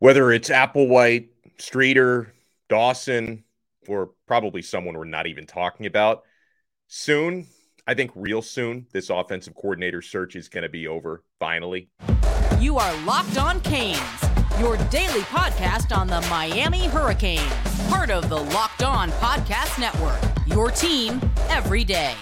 whether it's Applewhite, Streeter, Dawson, or probably someone we're not even talking about, soon, I think real soon, this offensive coordinator search is going to be over finally. You are Locked On Canes, your daily podcast on the Miami Hurricanes, part of the Locked On Podcast Network, your team every day.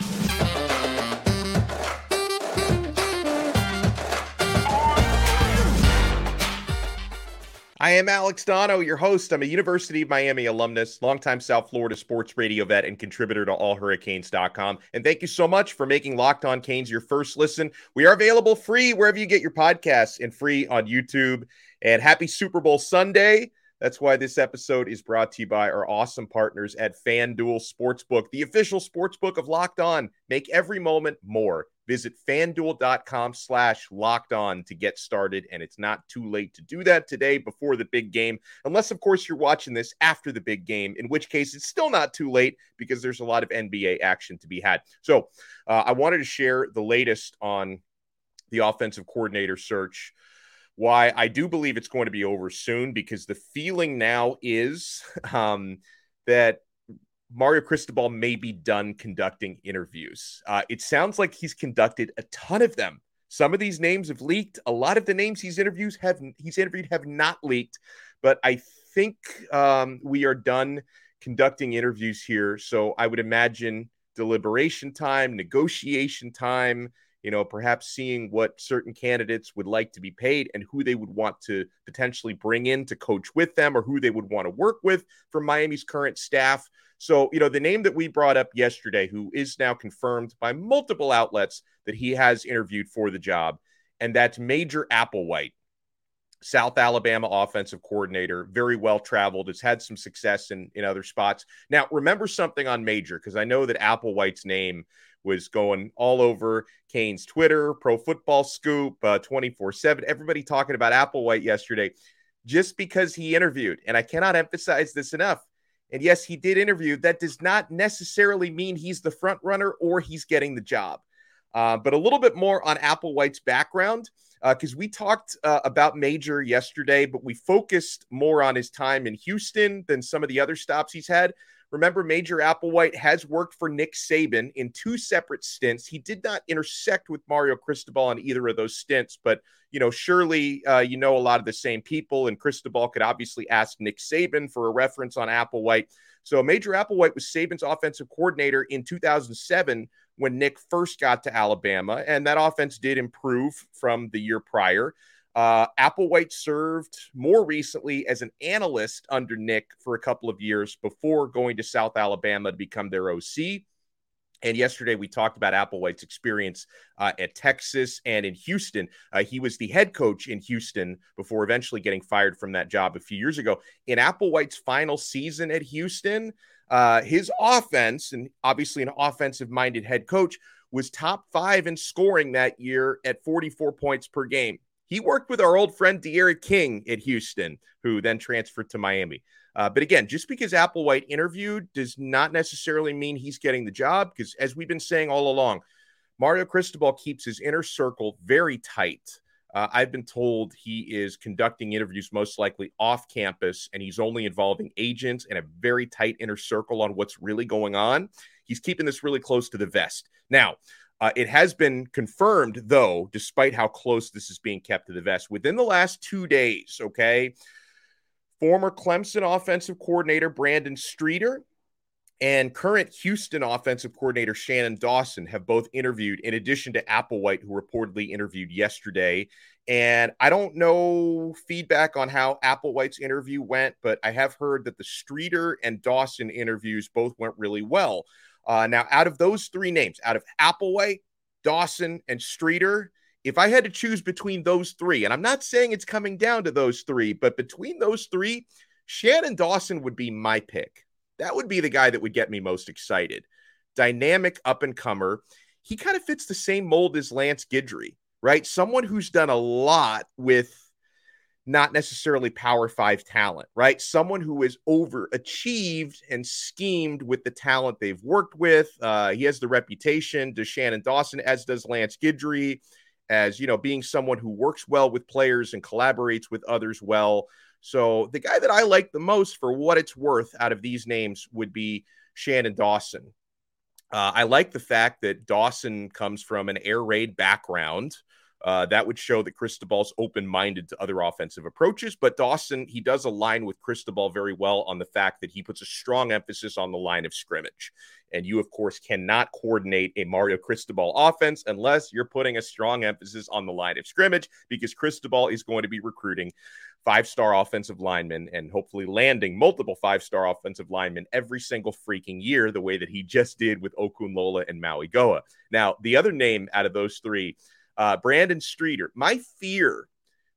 I am Alex Donno, your host. I'm a University of Miami alumnus, longtime South Florida sports radio vet, and contributor to allhurricanes.com. And thank you so much for making Locked On Canes your first listen. We are available free wherever you get your podcasts and free on YouTube. And happy Super Bowl Sunday. That's why this episode is brought to you by our awesome partners at FanDuel Sportsbook, the official sportsbook of Locked On. Make every moment more. Visit fanduel.com slash locked on to get started. And it's not too late to do that today before the big game, unless, of course, you're watching this after the big game, in which case it's still not too late because there's a lot of NBA action to be had. So uh, I wanted to share the latest on the offensive coordinator search. Why I do believe it's going to be over soon because the feeling now is um, that Mario Cristobal may be done conducting interviews. Uh, it sounds like he's conducted a ton of them. Some of these names have leaked. A lot of the names he's interviews have he's interviewed have not leaked. But I think um, we are done conducting interviews here. So I would imagine deliberation time, negotiation time. You know, perhaps seeing what certain candidates would like to be paid and who they would want to potentially bring in to coach with them, or who they would want to work with from Miami's current staff. So, you know, the name that we brought up yesterday, who is now confirmed by multiple outlets that he has interviewed for the job, and that's Major Applewhite, South Alabama offensive coordinator, very well traveled, has had some success in, in other spots. Now, remember something on Major, because I know that Applewhite's name was going all over Canes Twitter, Pro Football Scoop, uh, 24 7, everybody talking about Applewhite yesterday, just because he interviewed. And I cannot emphasize this enough and yes, he did interview. That does not necessarily mean he's the front runner or he's getting the job. Uh, but a little bit more on Applewhite's background because uh, we talked uh, about Major yesterday, but we focused more on his time in Houston than some of the other stops he's had. Remember, Major Applewhite has worked for Nick Saban in two separate stints. He did not intersect with Mario Cristobal on either of those stints, but you know, surely uh, you know a lot of the same people, and Cristobal could obviously ask Nick Saban for a reference on Applewhite. So, Major Applewhite was Saban's offensive coordinator in 2007 when Nick first got to Alabama, and that offense did improve from the year prior. Uh, Applewhite served more recently as an analyst under Nick for a couple of years before going to South Alabama to become their OC. And yesterday we talked about Applewhite's experience uh, at Texas and in Houston. Uh, he was the head coach in Houston before eventually getting fired from that job a few years ago. In Applewhite's final season at Houston, uh, his offense, and obviously an offensive minded head coach, was top five in scoring that year at 44 points per game. He worked with our old friend D'Eriq King at Houston, who then transferred to Miami. Uh, but again, just because Applewhite interviewed does not necessarily mean he's getting the job. Because as we've been saying all along, Mario Cristobal keeps his inner circle very tight. Uh, I've been told he is conducting interviews most likely off campus, and he's only involving agents and a very tight inner circle on what's really going on. He's keeping this really close to the vest. Now, uh, it has been confirmed, though, despite how close this is being kept to the vest, within the last two days, okay, former Clemson offensive coordinator Brandon Streeter and current Houston offensive coordinator Shannon Dawson have both interviewed, in addition to Applewhite, who reportedly interviewed yesterday. And I don't know feedback on how Applewhite's interview went, but I have heard that the Streeter and Dawson interviews both went really well. Uh, now, out of those three names, out of Applewhite, Dawson, and Streeter, if I had to choose between those three, and I'm not saying it's coming down to those three, but between those three, Shannon Dawson would be my pick. That would be the guy that would get me most excited. Dynamic up and comer. He kind of fits the same mold as Lance Guidry, right? Someone who's done a lot with not necessarily power five talent, right? Someone who has overachieved and schemed with the talent they've worked with. Uh, he has the reputation, does Shannon Dawson, as does Lance Guidry, as you know being someone who works well with players and collaborates with others well. So the guy that I like the most for what it's worth out of these names would be Shannon Dawson. Uh, I like the fact that Dawson comes from an air raid background. Uh, that would show that Cristobal's open minded to other offensive approaches. But Dawson, he does align with Cristobal very well on the fact that he puts a strong emphasis on the line of scrimmage. And you, of course, cannot coordinate a Mario Cristobal offense unless you're putting a strong emphasis on the line of scrimmage because Cristobal is going to be recruiting five star offensive linemen and hopefully landing multiple five star offensive linemen every single freaking year, the way that he just did with Okunlola and Mauigoa. Now, the other name out of those three uh, Brandon Streeter. My fear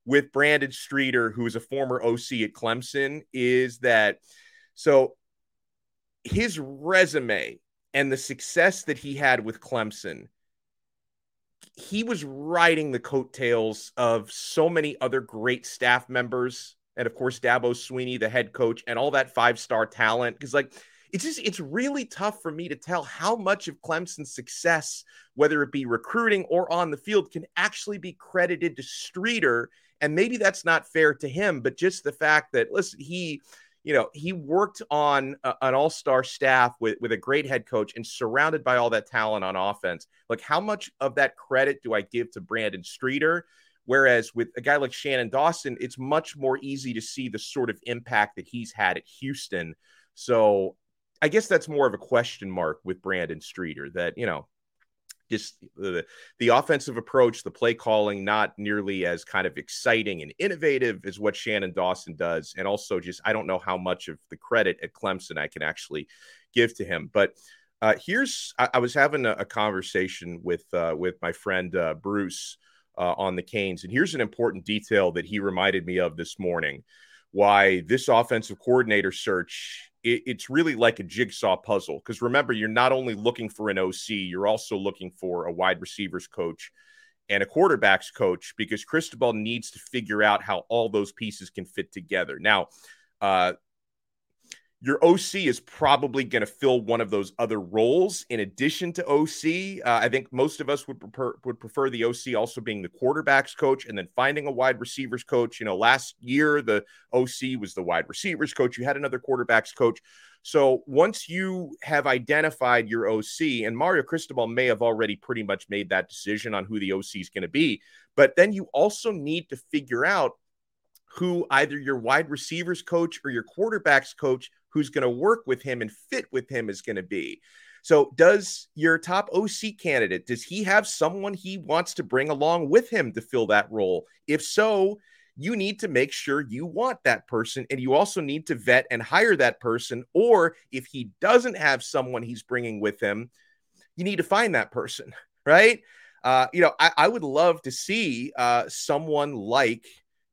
with Brandon Streeter, who is a former OC at Clemson, is that so his resume and the success that he had with Clemson, he was riding the coattails of so many other great staff members. And of course, Dabo Swinney, the head coach, and all that five star talent. Because, like, it's just it's really tough for me to tell how much of Clemson's success, whether it be recruiting or on the field, can actually be credited to Streeter. And maybe that's not fair to him, but just the fact that listen, he, you know, he worked on a, an all-star staff with with a great head coach and surrounded by all that talent on offense. Like, how much of that credit do I give to Brandon Streeter? Whereas with a guy like Shannon Dawson, it's much more easy to see the sort of impact that he's had at Houston. So I guess that's more of a question mark with Brandon Streeter that, you know, just the, the offensive approach, the play calling, not nearly as kind of exciting and innovative as what Shannon Dawson does. And also, just I don't know how much of the credit at Clemson I can actually give to him. But uh, here's I, I, was having a, a conversation with uh, with my friend uh, Bruce uh, on the Canes, and here's an important detail that he reminded me of this morning. Why this offensive coordinator search it, it's really like a jigsaw puzzle. Because remember, you're not only looking for an OC, you're also looking for a wide receivers coach and a quarterbacks coach because Cristobal needs to figure out how all those pieces can fit together. Now, uh, your OC is probably going to fill one of those other roles in addition to OC. Uh, I think most of us would prefer would prefer the OC also being the quarterbacks coach and then finding a wide receivers coach. You know, last year the OC was the wide receivers coach. You had another quarterbacks coach. So once you have identified your OC, and Mario Cristobal may have already pretty much made that decision on who the OC is going to be, but then you also need to figure out who either your wide receivers coach or your quarterbacks coach who's going to work with him and fit with him is going to be. So, does your top OC candidate does he have someone he wants to bring along with him to fill that role? If so, you need to make sure you want that person and you also need to vet and hire that person or if he doesn't have someone he's bringing with him, you need to find that person, right? Uh, you know, I, I would love to see uh, someone like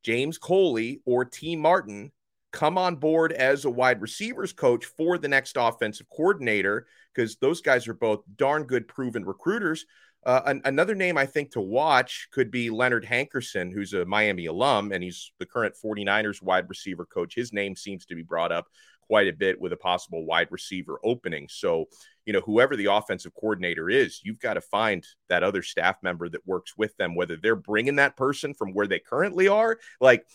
James Coley or Tee Martin come on board as a wide receivers coach for the next offensive coordinator because those guys are both darn good proven recruiters. Uh, an- another name I think to watch could be Leonard Hankerson, who's a Miami alum and he's the current 49ers wide receiver coach. His name seems to be brought up quite a bit with a possible wide receiver opening. So, you know, whoever the offensive coordinator is, you've got to find that other staff member that works with them, whether they're bringing that person from where they currently are. Like,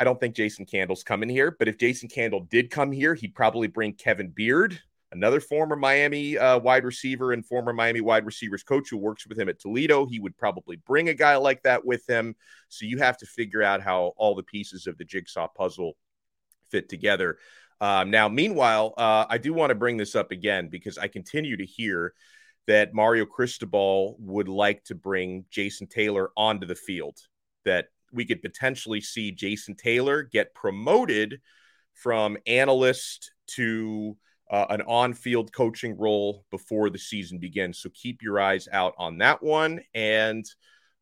I don't think Jason Candle's coming here, but if Jason Candle did come here, he'd probably bring Kevin Beard, another former Miami uh, wide receiver and former Miami wide receivers coach who works with him at Toledo. He would probably bring a guy like that with him. So you have to figure out how all the pieces of the jigsaw puzzle fit together. Um, now, meanwhile, uh, I do want to bring this up again because I continue to hear that Mario Cristobal would like to bring Jason Taylor onto the field. That we could potentially see Jason Taylor get promoted from analyst to uh, an on-field coaching role before the season begins. So keep your eyes out on that one. And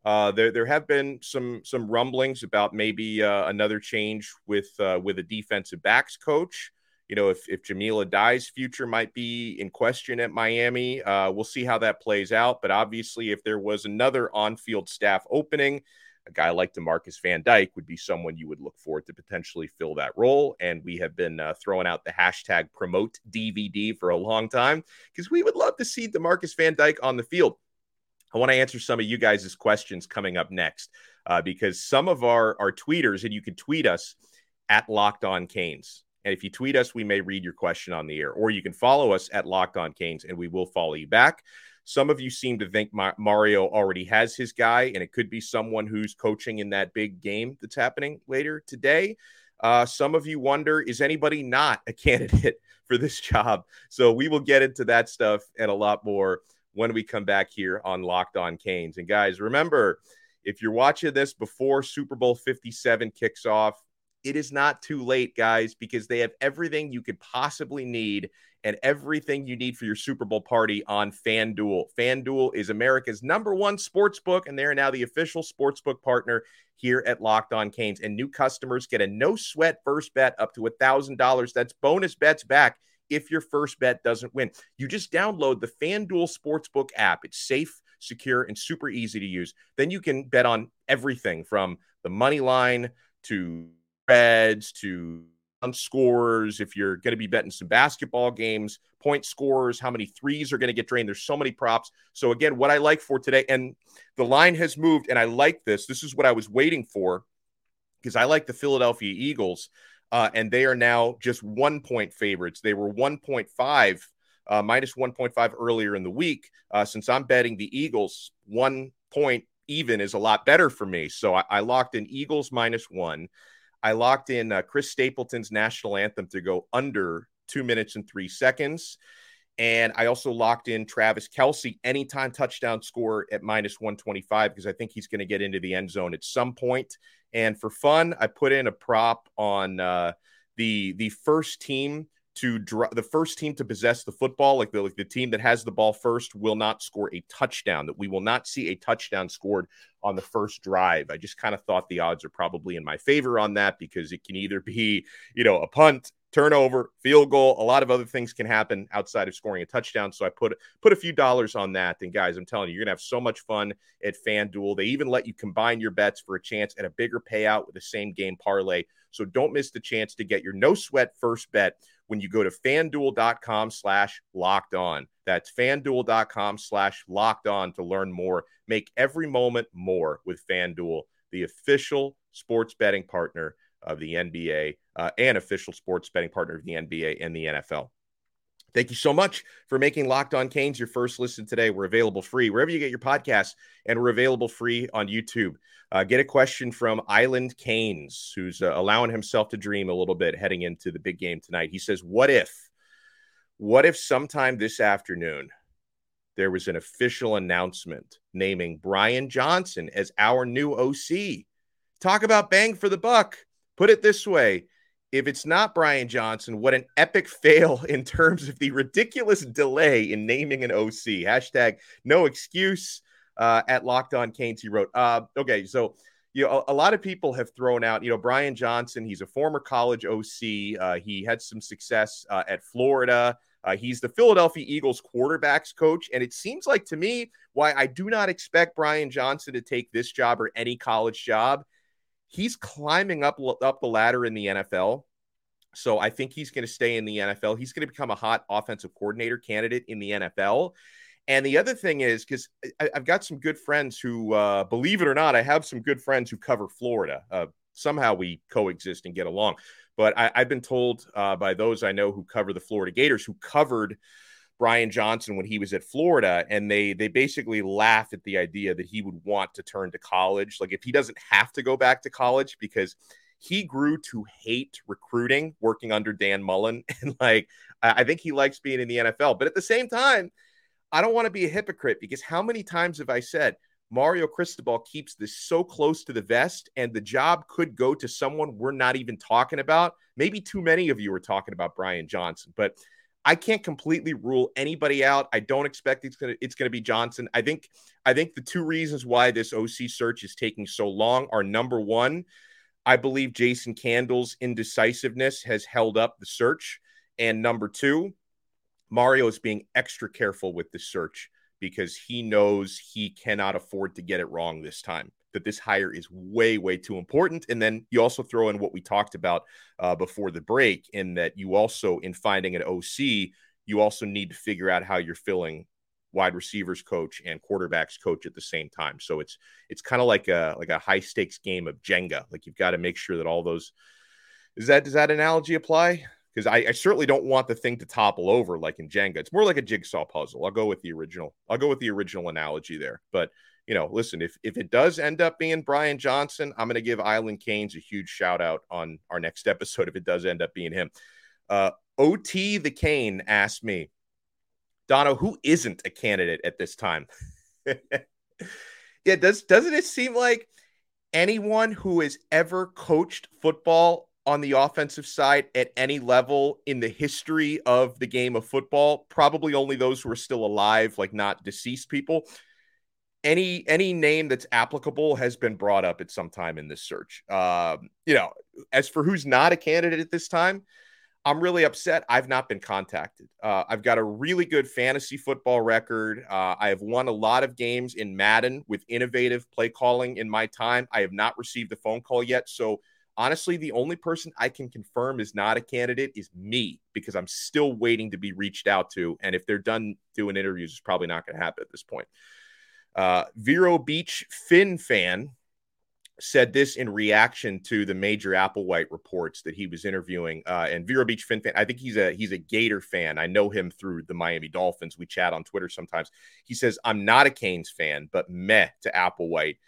uh, there there have been some some rumblings about maybe uh, another change with uh, with a defensive backs coach. You know, if if Jahmile Addae's future might be in question at Miami, uh, we'll see how that plays out. But obviously, if there was another on-field staff opening, a guy like Demarcus Van Dyke would be someone you would look for to potentially fill that role. And we have been uh, throwing out the hashtag promote DVD for a long time because we would love to see Demarcus Van Dyke on the field. I want to answer some of you guys' questions coming up next uh, because some of our, our tweeters, and you can tweet us at Locked On Canes. And if you tweet us, we may read your question on the air, or you can follow us at Locked On Canes and we will follow you back. Some of you seem to think Mario already has his guy, and it could be someone who's coaching in that big game that's happening later today. Uh, some of you wonder, is anybody not a candidate for this job? So we will get into that stuff and a lot more when we come back here on Locked On Canes. And guys, remember, if you're watching this before Super Bowl 57 kicks off, it is not too late, guys, because they have everything you could possibly need and everything you need for your Super Bowl party on FanDuel. FanDuel is America's number one sports book, and they are now the official sports book partner here at Locked On Canes. And new customers get a no sweat first bet up to $1,000. That's bonus bets back if your first bet doesn't win. You just download the FanDuel Sportsbook app. It's safe, secure, and super easy to use. Then you can bet on everything from the money line to spreads to scores, if you're going to be betting some basketball games, point scores, how many threes are going to get drained. There's so many props. So, again, what I like for today, and the line has moved, and I like this. This is what I was waiting for because I like the Philadelphia Eagles, uh, and they are now just one point favorites. They were 1.5, uh, minus 1.5 earlier in the week. Uh, since I'm betting the Eagles, one point even is a lot better for me. So I, I locked in Eagles minus one. I locked in uh, Chris Stapleton's national anthem to go under two minutes and three seconds. And I also locked in Travis Kelce anytime touchdown score at minus 125 because I think he's going to get into the end zone at some point. And for fun, I put in a prop on uh, the the first team to draw the first team to possess the football, like the like the team that has the ball first, will not score a touchdown. That we will not see a touchdown scored on the first drive. I just kind of thought the odds are probably in my favor on that because it can either be, you know, a punt, turnover, field goal. A lot of other things can happen outside of scoring a touchdown. So I put put a few dollars on that. And guys, I'm telling you, you're gonna have so much fun at FanDuel. They even let you combine your bets for a chance at a bigger payout with the same game parlay. So don't miss the chance to get your no sweat first bet when you go to fanduel.com slash locked on. That's fanduel.com slash locked on to learn more. Make every moment more with FanDuel, the official sports betting partner of the NBA uh, and official sports betting partner of the NBA and the NFL. Thank you so much for making Locked On Canes your first listen today. We're available free wherever you get your podcasts, and we're available free on YouTube. Uh, get a question from Island Canes, who's uh, allowing himself to dream a little bit heading into the big game tonight. He says, What if, what if sometime this afternoon there was an official announcement naming Brian Johnson as our new OC? Talk about bang for the buck. Put it this way if it's not Brian Johnson, what an epic fail in terms of the ridiculous delay in naming an OC. Hashtag no excuse uh, at Locked On Canes. He wrote, uh, okay, so you know, a, lot of people have thrown out, you know, Brian Johnson. He's a former college OC. Uh, he had some success uh, at Florida. Uh, he's the Philadelphia Eagles quarterbacks coach. And it seems like to me why I do not expect Brian Johnson to take this job or any college job. He's climbing up up the ladder in the NFL. So I think he's going to stay in the NFL. He's going to become a hot offensive coordinator candidate in the NFL. And the other thing is because I've got some good friends who, uh, believe it or not, I have some good friends who cover Florida. Uh, somehow we coexist and get along. But I, have been told uh, by those I know who cover the Florida Gators, who covered Brian Johnson when he was at Florida, and they they basically laugh at the idea that he would want to turn to college. Like if he doesn't have to go back to college because he grew to hate recruiting working under Dan Mullen. And like I think he likes being in the NFL. But at the same time, I don't want to be a hypocrite because how many times have I said Mario Cristobal keeps this so close to the vest and the job could go to someone we're not even talking about? Maybe too many of you are talking about Brian Johnson, but I can't completely rule anybody out. I don't expect it's gonna it's gonna be Johnson. I think I think the two reasons why this OC search is taking so long are number one, I believe Jason Candle's indecisiveness has held up the search, and number two, Mario is being extra careful with the search because he knows he cannot afford to get it wrong this time. That this hire is way, way too important. And then you also throw in what we talked about uh, before the break, in that you also, in finding an OC, you also need to figure out how you're filling wide receivers coach and quarterbacks coach at the same time. So it's it's kind of like a like a high stakes game of Jenga. Like you've got to make sure that all those is that does that analogy apply? Because I, I, certainly don't want the thing to topple over like in Jenga. It's more like a jigsaw puzzle. I'll go with the original. I'll go with the original analogy there. But you know, listen, if if it does end up being Brian Johnson, I'm going to give Island Canes a huge shout out on our next episode if it does end up being him. Uh, OT the Cane asked me, Donno, who isn't a candidate at this time? yeah, does doesn't it seem like anyone who has ever coached football on the offensive side at any level in the history of the game of football, probably only those who are still alive, like not deceased people, any any name that's applicable has been brought up at some time in this search. Um, you know, as for who's not a candidate at this time, I'm really upset. I've not been contacted. Uh, I've got a really good fantasy football record. Uh, I have won a lot of games in Madden with innovative play calling in my time. I have not received a phone call yet. So, honestly, the only person I can confirm is not a candidate is me because I'm still waiting to be reached out to. And if they're done doing interviews, it's probably not going to happen at this point. Uh, Vero Beach Finn fan said this in reaction to the major Applewhite reports that he was interviewing. Uh, and Vero Beach Finn fan, I think he's a he's a Gator fan. I know him through the Miami Dolphins. We chat on Twitter sometimes. He says, "I'm not a Canes fan, but meh to Applewhite."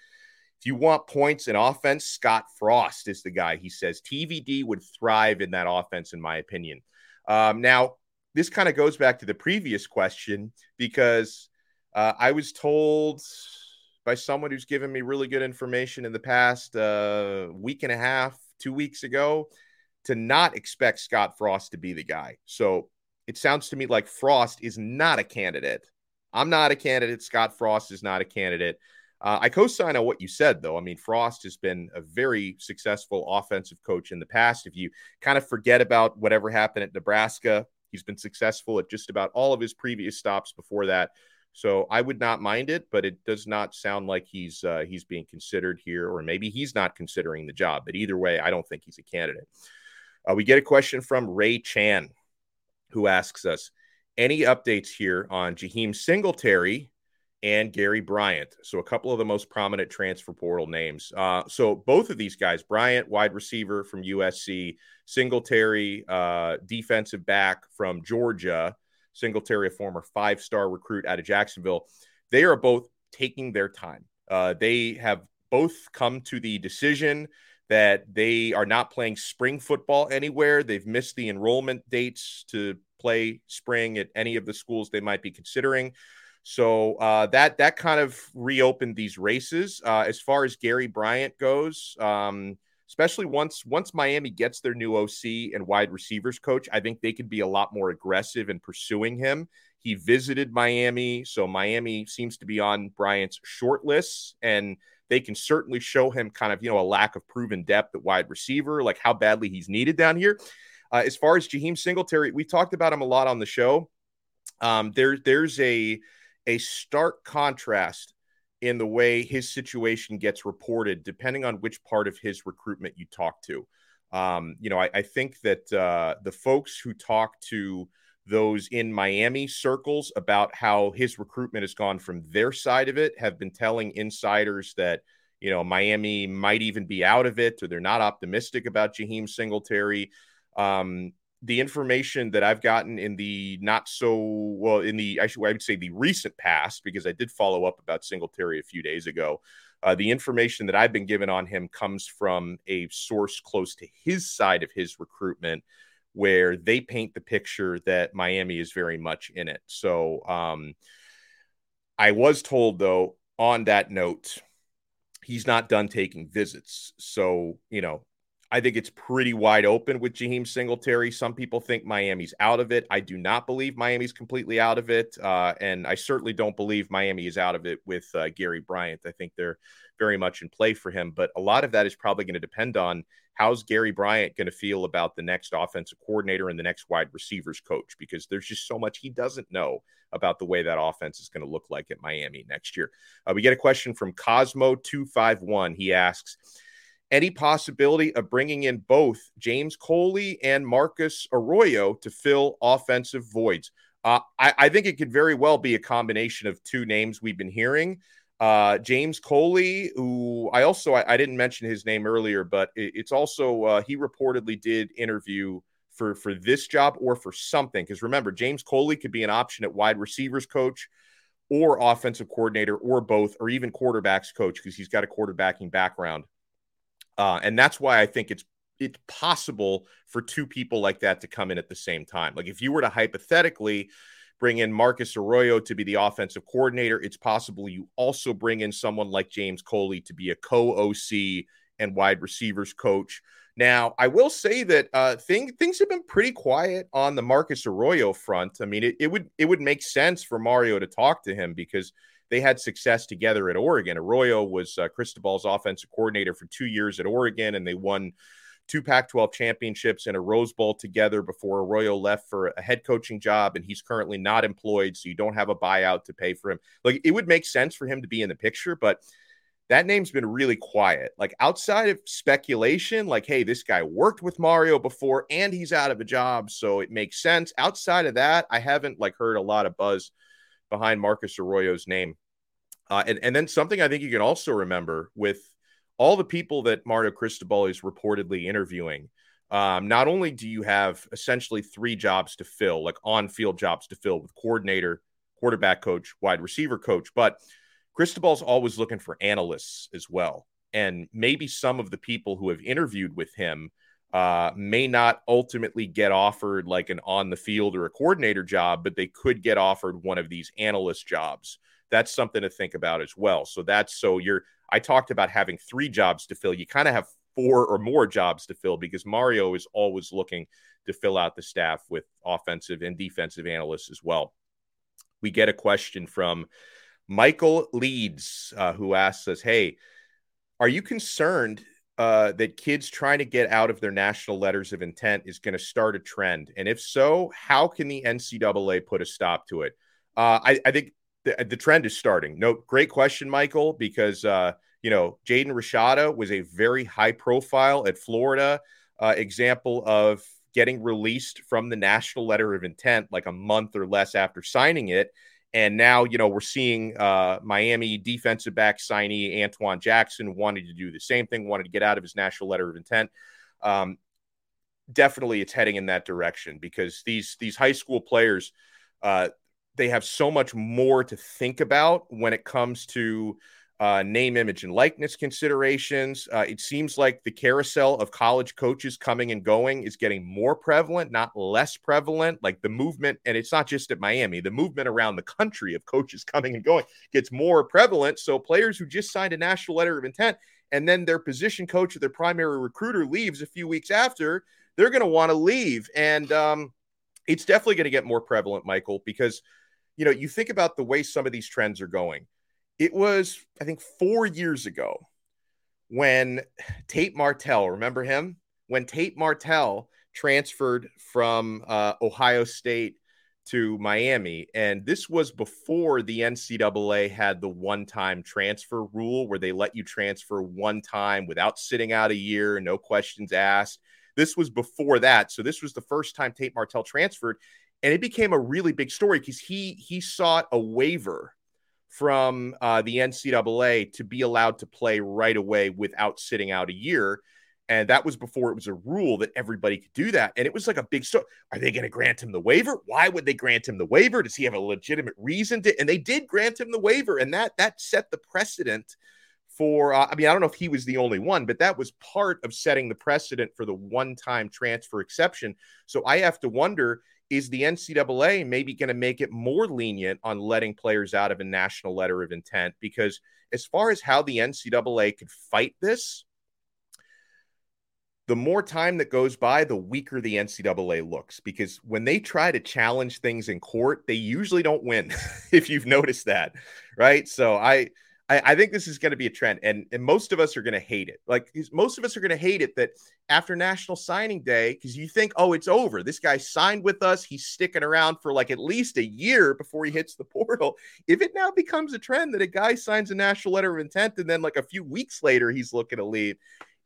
If you want points in offense, Scott Frost is the guy. He says TVD would thrive in that offense, in my opinion. Um, now, this kind of goes back to the previous question because uh, I was told by someone who's given me really good information in the past uh, week and a half, two weeks ago, to not expect Scott Frost to be the guy. So it sounds to me like Frost is not a candidate. I'm not a candidate. Scott Frost is not a candidate. Uh, I co sign on what you said, though. I mean, Frost has been a very successful offensive coach in the past. If you kind of forget about whatever happened at Nebraska, he's been successful at just about all of his previous stops before that. So I would not mind it, but it does not sound like he's uh, he's being considered here, or maybe he's not considering the job. But either way, I don't think he's a candidate. Uh, we get a question from Ray Chan, who asks us any updates here on Jaheim Singletary and Gary Bryant. So a couple of the most prominent transfer portal names. Uh, so both of these guys, Bryant, wide receiver from USC, Singletary, uh, defensive back from Georgia. Singletary, a former five star recruit out of Jacksonville, they are both taking their time. Uh, they have both come to the decision that they are not playing spring football anywhere. They've missed the enrollment dates to play spring at any of the schools they might be considering. So uh, that that kind of reopened these races. Uh, as far as Gary Bryant goes, um, especially once once Miami gets their new OC and wide receivers coach. I think they could be a lot more aggressive in pursuing him. He visited Miami, so Miami seems to be on Bryant's short list, and they can certainly show him kind of you know a lack of proven depth at wide receiver, like how badly he's needed down here. Uh, as far as Jaheim Singletary, we talked about him a lot on the show. Um, there, there's a a stark contrast in the way his situation gets reported, depending on which part of his recruitment you talk to. Um, you know, I, I think that uh, the folks who talk to those in Miami circles about how his recruitment has gone from their side of it have been telling insiders that, you know, Miami might even be out of it or they're not optimistic about Jaheim Singletary. Um, the information that I've gotten in the not so well in the I, should, I would say the recent past because I did follow up about Singletary a few days ago. Uh, the information that I've been given on him comes from a source close to his side of his recruitment, where they paint the picture that Miami is very much in it. So um, I was told though on that note he's not done taking visits. So, you know, I think it's pretty wide open with Jaheim Singletary. Some people think Miami's out of it. I do not believe Miami's completely out of it. Uh, and I certainly don't believe Miami is out of it with uh, Gary Bryant. I think they're very much in play for him. But a lot of that is probably going to depend on how's Gary Bryant going to feel about the next offensive coordinator and the next wide receivers coach, because there's just so much he doesn't know about the way that offense is going to look like at Miami next year. Uh, we get a question from Cosmo251. He asks, any possibility of bringing in both James Coley and Marcus Arroyo to fill offensive voids. Uh, I, I, think it could very well be a combination of two names we've been hearing. Uh, James Coley, who I also I, I, didn't mention his name earlier, but it, it's also uh, he reportedly did interview for for this job or for something. Because remember, James Coley could be an option at wide receivers coach or offensive coordinator or both, or even quarterbacks coach because he's got a quarterbacking background. Uh, and that's why I think it's it's possible for two people like that to come in at the same time. Like if you were to hypothetically bring in Marcus Arroyo to be the offensive coordinator, it's possible you also bring in someone like James Coley to be a co-OC and wide receivers coach. Now, I will say that uh, thing, things have been pretty quiet on the Marcus Arroyo front. I mean, it, it would it would make sense for Mario to talk to him because they had success together at Oregon. Arroyo was uh, Cristobal's offensive coordinator for two years at Oregon, and they won two Pac 12 championships and a Rose Bowl together before Arroyo left for a head coaching job. And he's currently not employed. So you don't have a buyout to pay for him. Like it would make sense for him to be in the picture, but that name's been really quiet. Like outside of speculation, like, hey, this guy worked with Mario before and he's out of a job. So it makes sense. Outside of that, I haven't like heard a lot of buzz behind Marcus Arroyo's name. Uh, and, and then something I think you can also remember with all the people that Mario Cristobal is reportedly interviewing, um, not only do you have essentially three jobs to fill, like on field jobs to fill with coordinator, quarterback coach, wide receiver coach, but Cristobal's always looking for analysts as well. And maybe some of the people who have interviewed with him uh, may not ultimately get offered like an on the field or a coordinator job, but they could get offered one of these analyst jobs. That's something to think about as well. So that's so you're I talked about having three jobs to fill. You kind of have four or more jobs to fill because Mario is always looking to fill out the staff with offensive and defensive analysts as well. We get a question from Michael Leeds, uh, who asks us, Hey, are you concerned uh, that kids trying to get out of their national letters of intent is going to start a trend? And if so, how can the NCAA put a stop to it? Uh, I, I, think the, the trend is starting. No, great question, Michael, because uh, you know Jaden Rashada was a very high profile at Florida uh, example of getting released from the national letter of intent like a month or less after signing it. And now, you know, we're seeing uh, Miami defensive back signee Antoine Jackson wanted to do the same thing, wanted to get out of his national letter of intent. Um, definitely, it's heading in that direction because these these high school players, uh, they have so much more to think about when it comes to uh, name, image, and likeness considerations. Uh, it seems like the carousel of college coaches coming and going is getting more prevalent, not less prevalent. Like the movement, and it's not just at Miami, the movement around the country of coaches coming and going gets more prevalent. So players who just signed a national letter of intent and then their position coach or their primary recruiter leaves a few weeks after, they're going to want to leave. And um, it's definitely going to get more prevalent, Michael, because – you know, you think about the way some of these trends are going. It was, I think, four years ago when Tate Martell, remember him? When Tate Martell transferred from uh, Ohio State to Miami. And this was before the NCAA had the one time transfer rule where they let you transfer one time without sitting out a year, no questions asked. This was before that. So this was the first time Tate Martell transferred and it became a really big story because he he sought a waiver from uh, the NCAA to be allowed to play right away without sitting out a year. And that was before it was a rule that everybody could do that. And it was like a big story. Are they going to grant him the waiver? Why would they grant him the waiver? Does he have a legitimate reason to? And they did grant him the waiver, and that that set the precedent for. Uh, I mean, I don't know if he was the only one, but that was part of setting the precedent for the one-time transfer exception. So I have to wonder is the NCAA maybe going to make it more lenient on letting players out of a national letter of intent? Because as far as how the NCAA could fight this, the more time that goes by, the weaker the NCAA looks. Because when they try to challenge things in court, they usually don't win, if you've noticed that, right? So I I, I think this is going to be a trend, and, and most of us are going to hate it. Like most of us are going to hate it that after National Signing Day, because you think, oh, it's over. This guy signed with us. He's sticking around for like at least a year before he hits the portal. If it now becomes a trend that a guy signs a national letter of intent and then like a few weeks later he's looking to leave,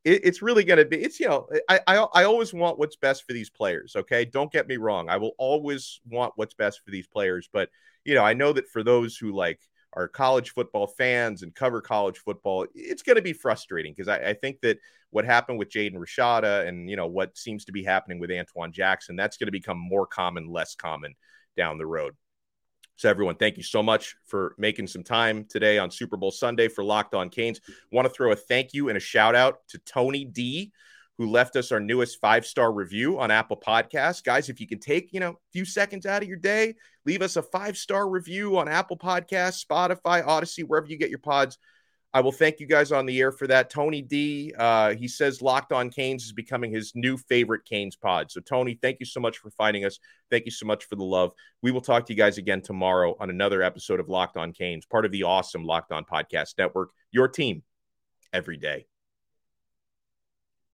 it, it's really going to be. It's you know, I, I I always want what's best for these players. Okay, don't get me wrong. I will always want what's best for these players, but you know, I know that for those who like are college football fans and cover college football, it's going to be frustrating because I, I, think that what happened with Jaden Rashada and you know what seems to be happening with Antoine Jackson, that's going to become more common, less common down the road. So, everyone, thank you so much for making some time today on Super Bowl Sunday for Locked On Canes. Want to throw a thank you and a shout out to Tony D, who left us our newest five star review on Apple Podcasts. Guys, if you can take you know a few seconds out of your day, leave us a five star review on Apple Podcasts, Spotify, Audacy, wherever you get your pods. I will thank you guys on the air for that. Tony D, uh, he says Locked On Canes is becoming his new favorite Canes pod. So, Tony, thank you so much for finding us. Thank you so much for the love. We will talk to you guys again tomorrow on another episode of Locked On Canes, part of the awesome Locked On Podcast Network, your team every day.